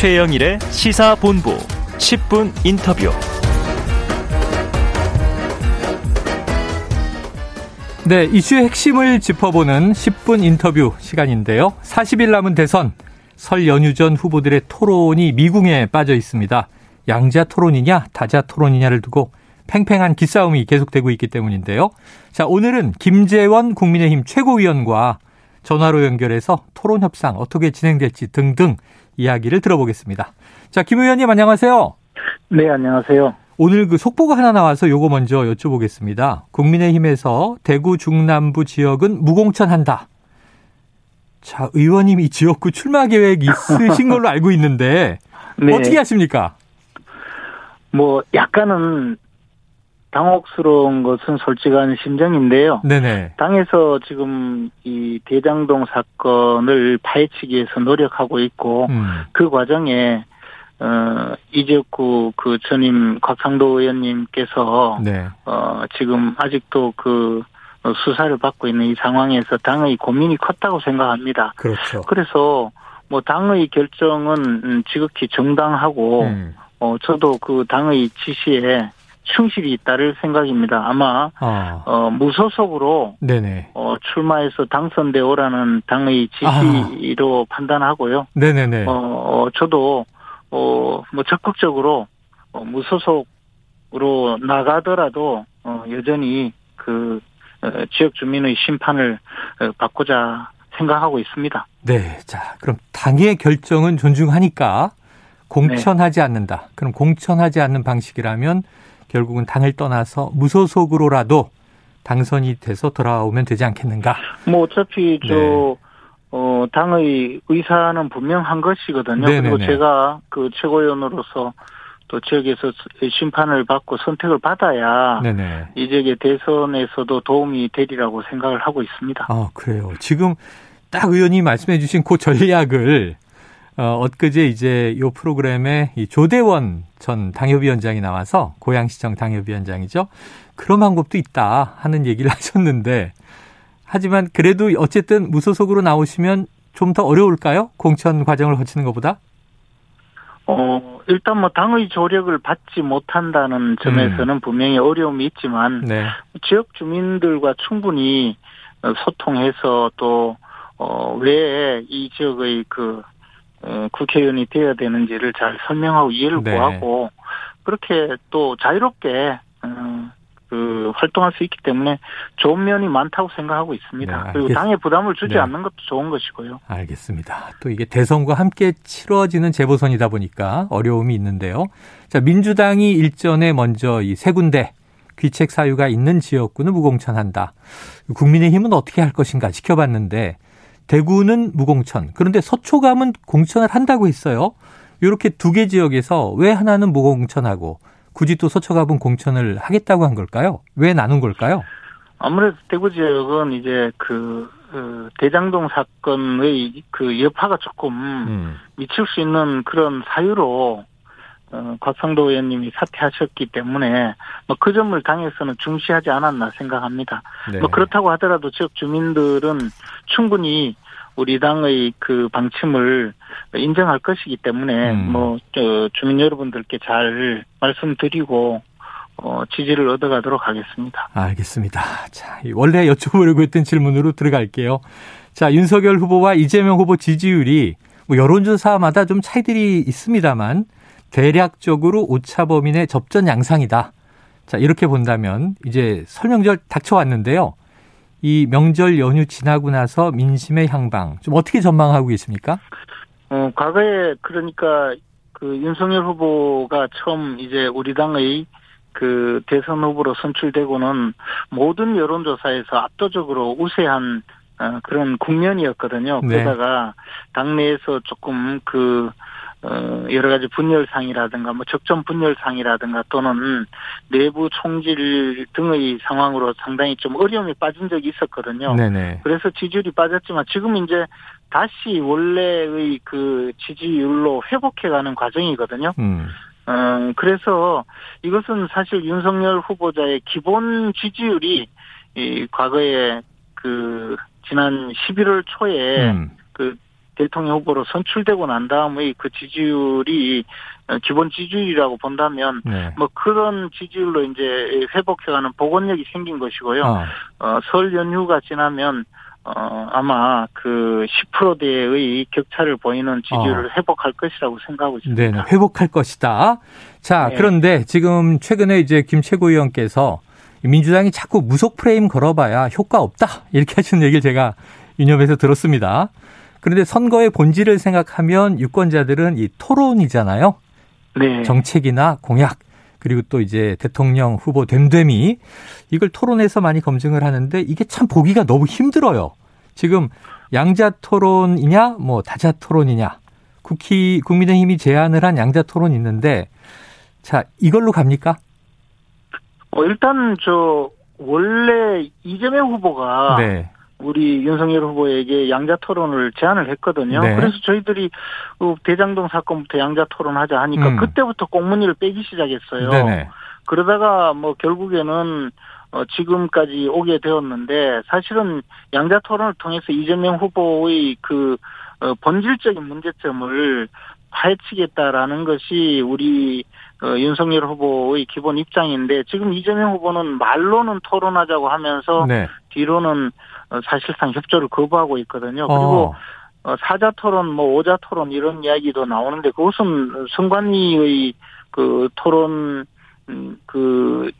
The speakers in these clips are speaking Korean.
최영일의 시사본부 10분 인터뷰. 네, 이슈의 핵심을 짚어보는 10분 인터뷰 시간인데요. 40일 남은 대선, 설 연휴 전 후보들의 토론이 미궁에 빠져 있습니다. 양자 토론이냐, 다자 토론이냐를 두고 팽팽한 기싸움이 계속되고 있기 때문인데요. 자, 오늘은 김재원 국민의힘 최고위원과 전화로 연결해서 토론 협상 어떻게 진행될지 등등 이야기를 들어보겠습니다. 자, 김 의원님 안녕하세요. 네, 안녕하세요. 오늘 그 속보가 하나 나와서 요거 먼저 여쭤보겠습니다. 국민의힘에서 대구 중남부 지역은 무공천한다. 자, 의원님 이 지역구 출마 계획 있으신 걸로 알고 있는데 네. 어떻게 하십니까? 뭐 약간은 당혹스러운 것은 솔직한 심정인데요. 네네. 당에서 지금 이 대장동 사건을 파헤치기 위해서 노력하고 있고 음. 그 과정에 어 이재구 그 전임 곽상도 의원님께서 네. 어 지금 아직도 그 수사를 받고 있는 이 상황에서 당의 고민이 컸다고 생각합니다. 그렇죠. 그래서 뭐 당의 결정은 지극히 정당하고 음. 어 저도 그 당의 지시에 충실히 있다를 생각입니다. 아마 아. 어, 무소속으로 네네. 어, 출마해서 당선돼 오라는 당의 지시로 아. 판단하고요. 네네네. 어, 어, 저도 어, 뭐 적극적으로 어, 무소속으로 나가더라도 어, 여전히 그 어, 지역 주민의 심판을 어, 받고자 생각하고 있습니다. 네, 자 그럼 당의 결정은 존중하니까 공천하지 네. 않는다. 그럼 공천하지 않는 방식이라면 결국은 당을 떠나서 무소속으로라도 당선이 돼서 돌아오면 되지 않겠는가? 뭐 어차피 저 네. 어, 당의 의사는 분명한 것이거든요. 네네네. 그리고 제가 그 최고위원으로서 또 지역에서 심판을 받고 선택을 받아야 네네. 이 지역의 대선에서도 도움이 되리라고 생각을 하고 있습니다. 아 그래요. 지금 딱 의원님 말씀해 주신 그 전략을 어, 엊그제 이제 요 프로그램에 이 조대원 전 당협위원장이 나와서 고양시청 당협위원장이죠. 그런 방법도 있다 하는 얘기를 하셨는데 하지만 그래도 어쨌든 무소속으로 나오시면 좀 더 어려울까요? 공천 과정을 거치는 것보다? 어, 일단 뭐 당의 조력을 받지 못한다는 점에서는 음. 분명히 어려움이 있지만 네. 지역 주민들과 충분히 소통해서 또 어, 왜 이 지역의 그 어, 국회의원이 되어야 되는지를 잘 설명하고 이해를 네. 구하고 그렇게 또 자유롭게 어, 그 활동할 수 있기 때문에 좋은 면이 많다고 생각하고 있습니다. 네, 그리고 당에 부담을 주지 네. 않는 것도 좋은 것이고요. 알겠습니다. 또 이게 대선과 함께 치러지는 재보선이다 보니까 어려움이 있는데요. 자 민주당이 일전에 먼저 이 세 군데 귀책 사유가 있는 지역구는 무공천한다. 국민의힘은 어떻게 할 것인가 지켜봤는데 대구는 무공천. 그런데 서초감은 공천을 한다고 했어요. 이렇게 두 개 지역에서 왜 하나는 무공천하고 굳이 또 서초갑은 공천을 하겠다고 한 걸까요? 왜 나눈 걸까요? 아무래도 대구 지역은 이제 그, 그 대장동 사건의 그 여파가 조금 음. 미칠 수 있는 그런 사유로 어, 곽상도 의원님이 사퇴하셨기 때문에 뭐 그 점을 당에서는 중시하지 않았나 생각합니다. 네. 뭐 그렇다고 하더라도 지역 주민들은 충분히 우리 당의 그 방침을 인정할 것이기 때문에 음. 뭐 주민 여러분들께 잘 말씀드리고 어, 지지를 얻어가도록 하겠습니다. 알겠습니다. 자, 원래 여쭤보려고 했던 질문으로 들어갈게요. 자, 윤석열 후보와 이재명 후보 지지율이 뭐 여론조사마다 좀 차이들이 있습니다만 대략적으로 오차범인의 접전 양상이다. 자, 이렇게 본다면 이제 설명절 닥쳐왔는데요. 이 명절 연휴 지나고 나서 민심의 향방 좀 어떻게 전망하고 계십니까? 어, 과거에 그러니까 그 윤석열 후보가 처음 이제 우리 당의 그 대선 후보로 선출되고는 모든 여론조사에서 압도적으로 우세한 어, 그런 국면이었거든요. 네. 그러다가 당내에서 조금 그 어, 여러 가지 분열상이라든가 뭐 적정 분열상이라든가 또는 내부 총질 등의 상황으로 상당히 좀 어려움이 빠진 적이 있었거든요. 네네. 그래서 지지율이 빠졌지만 지금 이제 다시 원래의 그 지지율로 회복해가는 과정이거든요. 음. 어, 그래서 이것은 사실 윤석열 후보자의 기본 지지율이 이 과거에 그 지난 11월 초에 음. 그 대통령 후보로 선출되고 난 다음의 그 지지율이 어, 기본 지지율이라고 본다면 네. 뭐 그런 지지율로 이제 회복해가는 복원력이 생긴 것이고요. 어. 어, 설 연휴가 지나면 어, 아마 그 10%대의 격차를 보이는 지지율을 어. 회복할 것이라고 생각하고 있습니다. 네, 네, 회복할 것이다. 자, 네. 그런데 지금 최근에 이제 김 최고위원께서 민주당이 자꾸 무속 프레임 걸어봐야 효과 없다. 이렇게 하시는 얘기를 제가 유념해서 들었습니다. 그런데 선거의 본질을 생각하면 유권자들은 이 토론이잖아요. 네. 정책이나 공약 그리고 또 이제 대통령 후보 됨됨이 이걸 토론에서 많이 검증을 하는데 이게 참 보기가 너무 힘들어요. 지금 양자 토론이냐 뭐 다자 토론이냐 국희 국민의힘이 제안을 한 양자 토론 있는데 자 이걸로 갑니까? 어, 일단 저 원래 이재명 후보가 네. 우리 윤석열 후보에게 양자 토론을 제안을 했거든요. 네. 그래서 저희들이 그 대장동 사건부터 양자 토론하자 하니까 음. 그때부터 꽁무니를 빼기 시작했어요. 네네. 그러다가 뭐 결국에는 어 지금까지 오게 되었는데 사실은 양자 토론을 통해서 이재명 후보의 그 어, 본질적인 문제점을 파헤치겠다라는 것이 우리 어, 윤석열 후보의 기본 입장인데 지금 이재명 후보는 말로는 토론하자고 하면서 네. 뒤로는 어, 사실상 협조를 거부하고 있거든요. 어. 그리고 어, 사자 토론, 뭐 오자 토론 이런 이야기도 나오는데 그것은 선관위의 그 토론 음, 그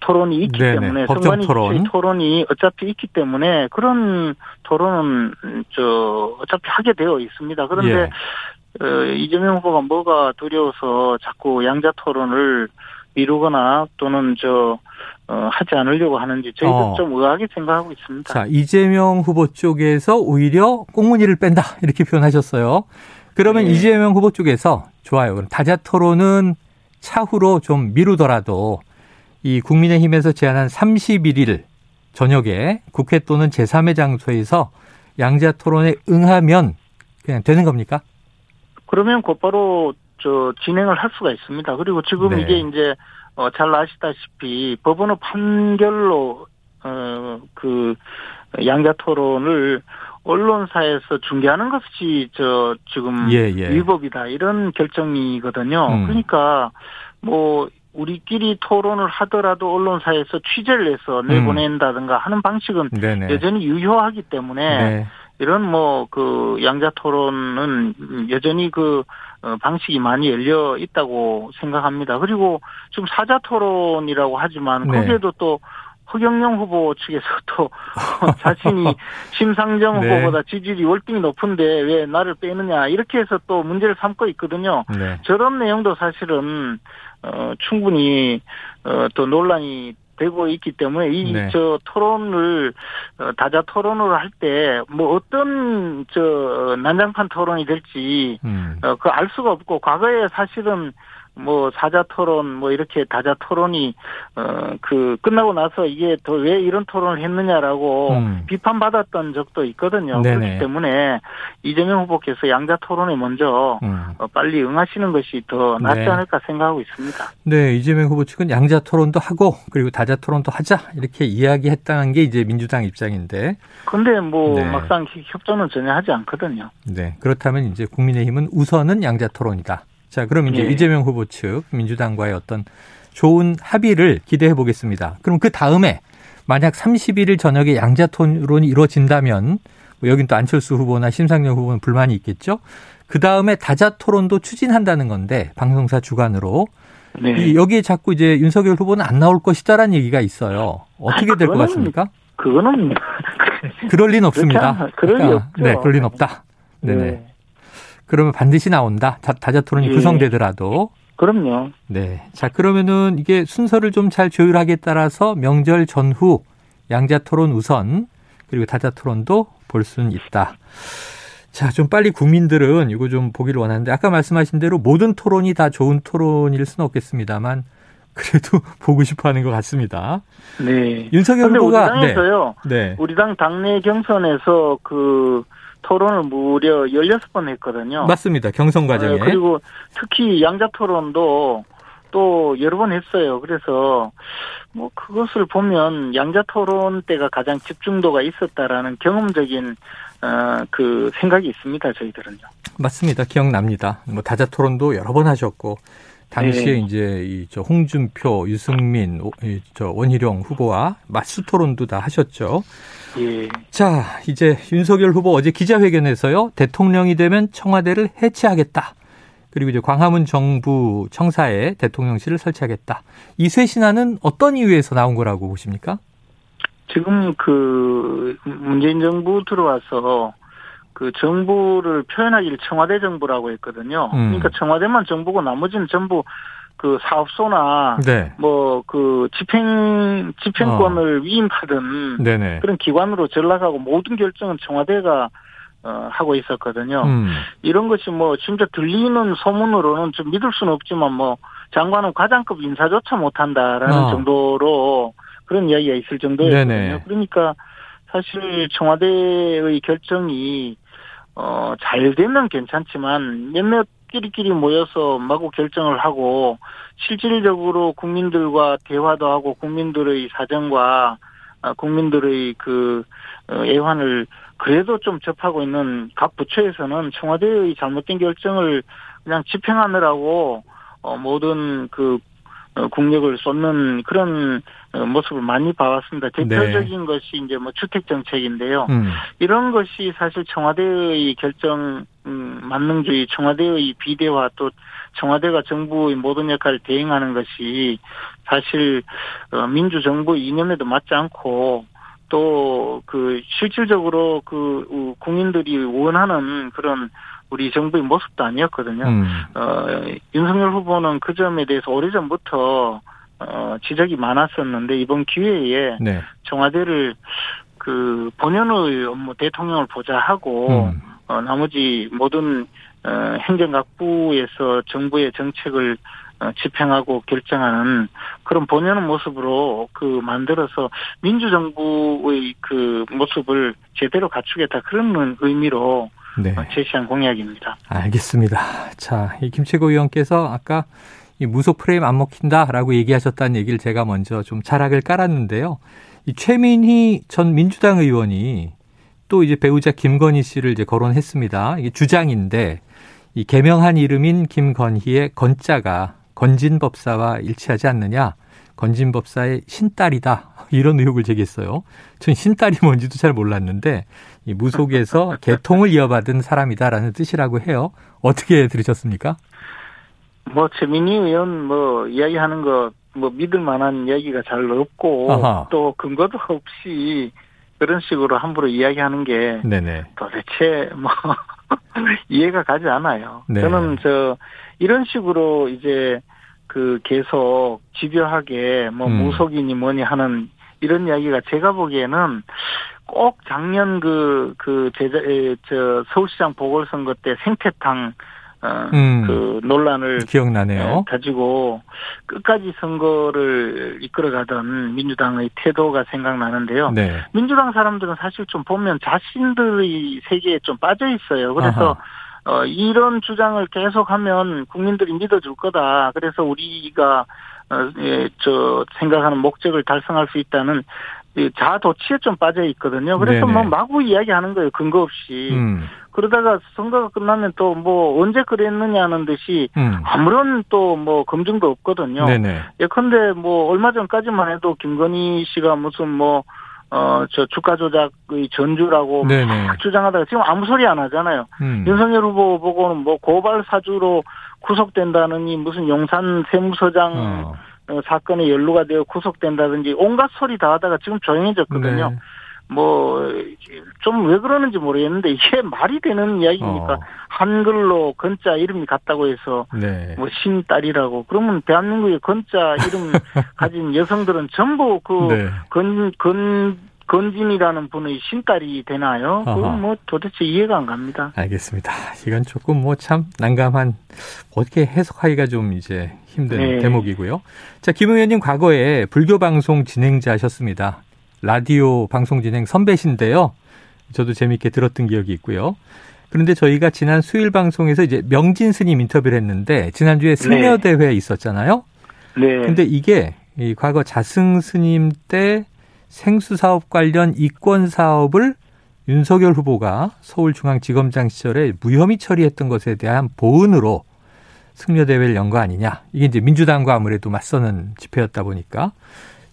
토론이 있기 네네, 때문에 선관위 토론. 토론이 어차피 있기 때문에 그런 토론은 음, 저 어차피 하게 되어 있습니다. 그런데 예. 어, 이재명 후보가 뭐가 두려워서 자꾸 양자 토론을 미루거나 또는 저 어, 하지 않으려고 하는지 저희도 어. 좀 의아하게 생각하고 있습니다. 자 이재명 후보 쪽에서 오히려 꽁무니를 뺀다 이렇게 표현하셨어요. 그러면 네. 이재명 후보 쪽에서 좋아요. 그럼 다자 토론은 차후로 좀 미루더라도 이 국민의힘에서 제안한 31일 저녁에 국회 또는 제3의 장소에서 양자 토론에 응하면 그냥 되는 겁니까? 그러면 곧바로 저 진행을 할 수가 있습니다. 그리고 지금 네. 이게 이제 어, 잘 아시다시피 법원의 판결로 어 그 양자 토론을 언론사에서 중계하는 것이 저 지금 예, 예. 위법이다 이런 결정이거든요. 음. 그러니까 뭐 우리끼리 토론을 하더라도 언론사에서 취재를 해서 음. 내보낸다든가 하는 방식은 네네. 여전히 유효하기 때문에 네. 이런 뭐 그 양자 토론은 여전히 그 어, 방식이 많이 열려 있다고 생각합니다. 그리고 지금 사자 토론이라고 하지만 네. 거기에도 또 허경영 후보 측에서 또 자신이 심상정 네. 후보보다 지지율이 월등히 높은데 왜 나를 빼느냐 이렇게 해서 또 문제를 삼고 있거든요. 네. 저런 내용도 사실은 어 충분히 어 또 논란이 되고 있기 때문에 이 네. 저 토론을 어, 다자 토론을 할 때 뭐 어떤 저 난장판 토론이 될지 음. 어, 그알 수가 없고 과거에 사실은 뭐 사자 토론 뭐 이렇게 다자 토론이 어그 끝나고 나서 이게 더 왜 이런 토론을 했느냐라고 음. 비판받았던 적도 있거든요. 네네. 그렇기 때문에 이재명 후보께서 양자 토론에 먼저 음. 어, 빨리 응하시는 것이 더 낫지 네. 않을까 생각하고 있습니다. 네, 이재명 후보 측은 양자 토론도 하고 그리고 다자 토론도 하자 이렇게 이야기했다는 게 이제 민주당 입장인데, 근데 뭐 네. 막상 협조는 전혀 하지 않거든요. 네 그렇다면 이제 국민의힘은 우선은 양자 토론이다. 자, 그럼 이제 네. 이재명 후보 측 민주당과의 어떤 좋은 합의를 기대해 보겠습니다. 그럼 그 다음에 만약 31일 저녁에 양자 토론이 이루어진다면 뭐 여긴 또 안철수 후보나 심상정 후보는 불만이 있겠죠. 그 다음에 다자 토론도 추진한다는 건데 방송사 주관으로 네. 이 여기에 자꾸 이제 윤석열 후보는 안 나올 것이다라는 얘기가 있어요. 어떻게 될 것 같습니까? 그거는 그럴 리는 없습니다. 않- 그럴 리 그러니까, 없죠. 네, 그럴 리는 없다. 네네. 네. 그러면 반드시 나온다. 다, 다자 토론이 예. 구성되더라도. 그럼요. 네. 자, 그러면은 이게 순서를 좀 잘 조율하기에 따라서 명절 전후 양자 토론 우선 그리고 다자 토론도 볼 수는 있다. 자, 좀 빨리 국민들은 이거 좀 보기를 원하는데 아까 말씀하신 대로 모든 토론이 다 좋은 토론일 수는 없겠습니다만 그래도 보고 싶어 하는 것 같습니다. 네. 윤석열 근데 우리 후보가 당에서요. 네. 우리 당 당내 경선에서 그 토론을 무려 16번 했거든요. 맞습니다. 경선 과정에. 네, 그리고 특히 양자 토론도 또 여러 번 했어요. 그래서 뭐 그것을 보면 양자 토론 때가 가장 집중도가 있었다라는 경험적인 어, 그 생각이 있습니다. 저희들은요. 맞습니다. 기억납니다. 뭐 다자 토론도 여러 번 하셨고 당시에 네. 이제 이저 홍준표, 유승민, 저 원희룡 후보와 맞수 토론도 다 하셨죠. 예. 자, 이제 윤석열 후보 어제 기자회견에서요. 대통령이 되면 청와대를 해체하겠다. 그리고 이제 광화문 정부 청사에 대통령실을 설치하겠다. 이쇄 신안은 어떤 이유에서 나온 거라고 보십니까? 지금 그 문재인 정부 들어와서 그 정부를 표현하기를 청와대 정부라고 했거든요. 음. 그러니까 청와대만 정부고 나머지는 전부 그 사업소나 네. 뭐그 집행 집행권을 어. 위임하던 네네. 그런 기관으로 전락하고 모든 결정은 청와대가 어, 하고 있었거든요. 음. 이런 것이 뭐 진짜 들리는 소문으로는 좀 믿을 수는 없지만 뭐 장관은 과장급 인사조차 못한다라는 어. 정도로 그런 이야기가 있을 정도였거든요. 그러니까 사실 청와대의 결정이 어, 잘 되면 괜찮지만 몇몇 끼리끼리 모여서 마구 결정을 하고 실질적으로 국민들과 대화도 하고 국민들의 사정과 아, 국민들의 그 어, 애환을 그래도 좀 접하고 있는 각 부처에서는 청와대의 잘못된 결정을 그냥 집행하느라고 어, 모든 그 어, 국력을 쏟는 그런 어, 모습을 많이 봐왔습니다. 대표적인 네. 것이 이제 뭐 주택 정책인데요. 음. 이런 것이 사실 청와대의 결정 음, 만능주의, 청와대의 비대화 또 청와대가 정부의 모든 역할을 대행하는 것이 사실 어, 민주 정부 이념에도 맞지 않고 또 그 실질적으로 그 국민들이 원하는 그런 우리 정부의 모습도 아니었거든요. 음. 어, 윤석열 후보는 그 점에 대해서 오래전부터 어, 지적이 많았었는데 이번 기회에 네. 청와대를 그 본연의 업무 대통령을 보좌 하고 음. 어, 나머지 모든 어, 행정각부에서 정부의 정책을 어, 집행하고 결정하는 그런 본연의 모습으로 그 만들어서 민주정부의 그 모습을 제대로 갖추겠다 그런 의미로 네. 어, 제시한 공약입니다. 알겠습니다. 자, 이 김채고 의원께서 아까 이 무속 프레임 안 먹힌다라고 얘기하셨다는 얘기를 제가 먼저 좀 자락을 깔았는데요. 이 최민희 전 민주당 의원이 또 이제 배우자 김건희 씨를 이제 거론했습니다. 이게 주장인데 이 개명한 이름인 김건희의 건자가 건진법사와 일치하지 않느냐. 건진법사의 신딸이다. 이런 의혹을 제기했어요. 전 신딸이 뭔지도 잘 몰랐는데 이 무속에서 개통을 이어받은 사람이다라는 뜻이라고 해요. 어떻게 들으셨습니까? 뭐 최민희 의원 뭐 이야기하는 거 뭐 믿을 만한 이야기가 잘 없고 아하. 또 근거도 없이 그런 식으로 함부로 이야기하는 게 네네. 도대체 뭐 이해가 가지 않아요. 네. 저는 저 이런 식으로 이제 그 계속 집요하게 뭐 음. 무속이니 뭐니 하는 이런 이야기가 제가 보기에는 꼭 작년 그, 그, 제자, 저, 서울시장 보궐선거 때 생태탕, 어, 음, 그 논란을 기억나네요. 가지고 끝까지 선거를 이끌어가던 민주당의 태도가 생각나는데요. 네. 민주당 사람들은 사실 좀 보면 자신들의 세계에 좀 빠져 있어요. 그래서 아하. 어, 이런 주장을 계속하면 국민들이 믿어줄 거다. 그래서 우리가 어, 예, 저 생각하는 목적을 달성할 수 있다는 자도취에 좀 빠져 있거든요. 그래서 네네. 뭐 마구 이야기하는 거예요. 근거 없이. 음. 그러다가 선거가 끝나면 또 뭐 언제 그랬느냐는 듯이 음. 아무런 또 뭐 검증도 없거든요. 네네. 예컨대 뭐 얼마 전까지만 해도 김건희 씨가 무슨 뭐 어, 저 주가 조작의 전주라고. 막 주장하다가 지금 아무 소리 안 하잖아요. 음. 윤석열 후보 보고는 뭐 고발 사주로 구속된다느니 무슨 용산 세무서장 어. 어, 사건에 연루가 되어 구속된다든지 온갖 소리 다 하다가 지금 조용해졌거든요. 네. 뭐 좀 왜 그러는지 모르겠는데 이게 말이 되는 이야기니까 어. 한글로 건자 이름이 같다고 해서 네. 뭐 신딸이라고 그러면 대한민국의 건자 이름 가진 여성들은 전부 그건건 네. 건진이라는 분의 신딸이 되나요? 그건 뭐 도대체 이해가 안 갑니다. 알겠습니다. 이건 조금 뭐 참 난감한 어떻게 해석하기가 좀 이제 힘든 네. 대목이고요. 자, 김 의원님 과거에 불교 방송 진행자 하셨습니다. 라디오 방송 진행 선배신데요. 저도 재미있게 들었던 기억이 있고요. 그런데 저희가 지난 수요일 방송에서 이제 명진 스님 인터뷰를 했는데 지난주에 승려 대회 네. 있었잖아요. 네. 근데 이게 이 과거 자승 스님 때 생수 사업 관련 이권 사업을 윤석열 후보가 서울중앙지검장 시절에 무혐의 처리했던 것에 대한 보은으로 승려대회를 연 거 아니냐. 이게 이제 민주당과 아무래도 맞서는 집회였다 보니까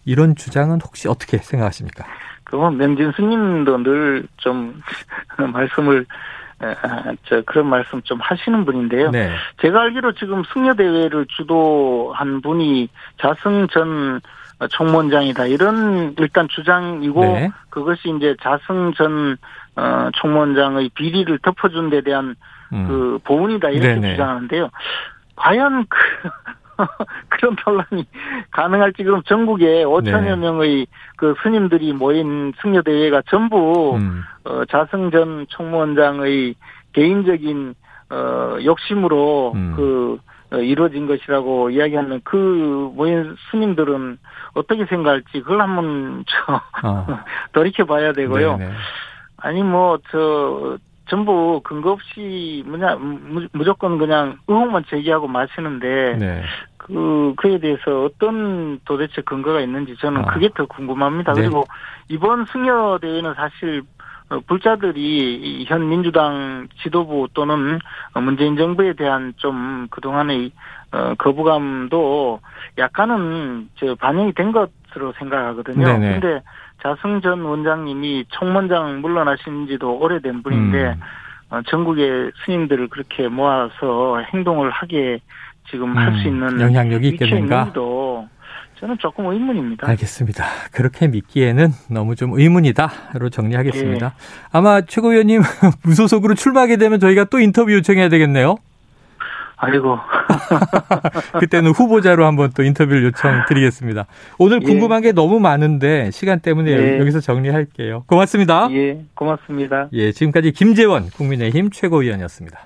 이런 주장은 혹시 어떻게 생각하십니까? 그건 명진 스님도 늘 좀 말씀을 저 그런 말씀 좀 하시는 분인데요. 네. 제가 알기로 지금 승려 대회를 주도한 분이 자승 전 총무원장이다 이런 일단 주장이고 네. 그것이 이제 자승 전 어, 총무원장의 비리를 덮어준 데 대한 음. 그 보훈이다 이렇게 네네. 주장하는데요. 과연 그 그런 논란이 가능할지 그럼 전국에 5천여 네. 명의 그 스님들이 모인 승려 대회가 전부 음. 어, 자승 전 총무원장의 개인적인 어, 욕심으로 음. 그 어, 이루어진 것이라고 이야기하는 그 모인 스님들은 어떻게 생각할지 그걸 한번 저 어. 돌이켜 봐야 되고요. 네네. 아니 뭐 저 전부 근거 없이 뭐냐 무- 무조건 그냥 의혹만 제기하고 마시는데 네. 그 그에 대해서 어떤 도대체 근거가 있는지 저는 아. 그게 더 궁금합니다. 네. 그리고 이번 승려 대회는 사실 어, 불자들이 이현 민주당 지도부 또는 어, 문재인 정부에 대한 좀 그동안의 어, 거부감도 약간은 저 반영이 된 것으로 생각하거든요. 네네. 근데 자승 전 원장님이 총무원장 물러나신 지도 오래된 분인데 음. 어, 전국의 스님들을 그렇게 모아서 행동을 하게 지금 할수 음, 있는 영향력이 있겠는가? 있는지도 저는 조금 의문입니다. 알겠습니다. 그렇게 믿기에는 너무 좀 의문이다로 정리하겠습니다. 예. 아마 최고위원님 무소속으로 출마하게 되면 저희가 또 인터뷰 요청해야 되겠네요. 아이고 그때는 후보자로 한번 또 인터뷰를 요청드리겠습니다. 오늘 예. 궁금한 게 너무 많은데 시간 때문에 예. 여기서 정리할게요. 고맙습니다. 예 고맙습니다. 예, 지금까지 김재원 국민의힘 최고위원이었습니다.